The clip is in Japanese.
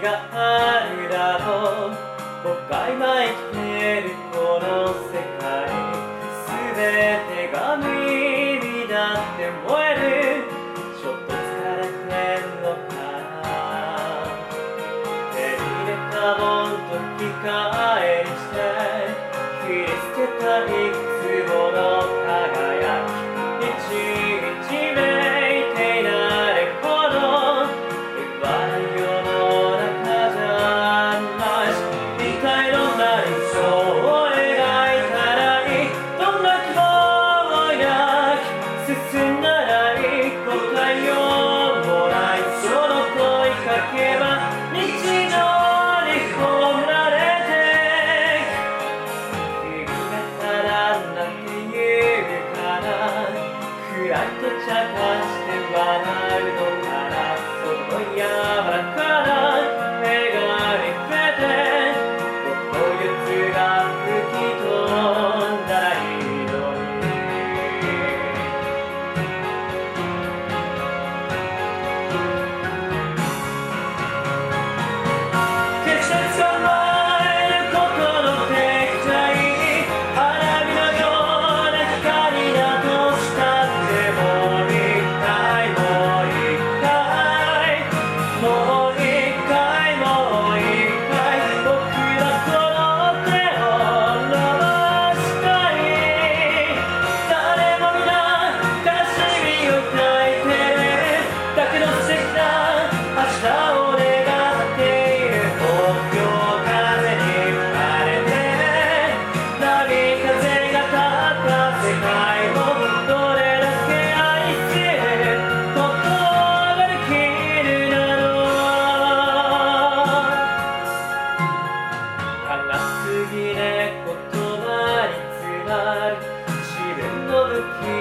があるだろう。僕が今生きてるこの世界全てが耳だって燃える。ちょっと疲れてんのかな。手入れたもんと機えにして切り捨けた that one. King.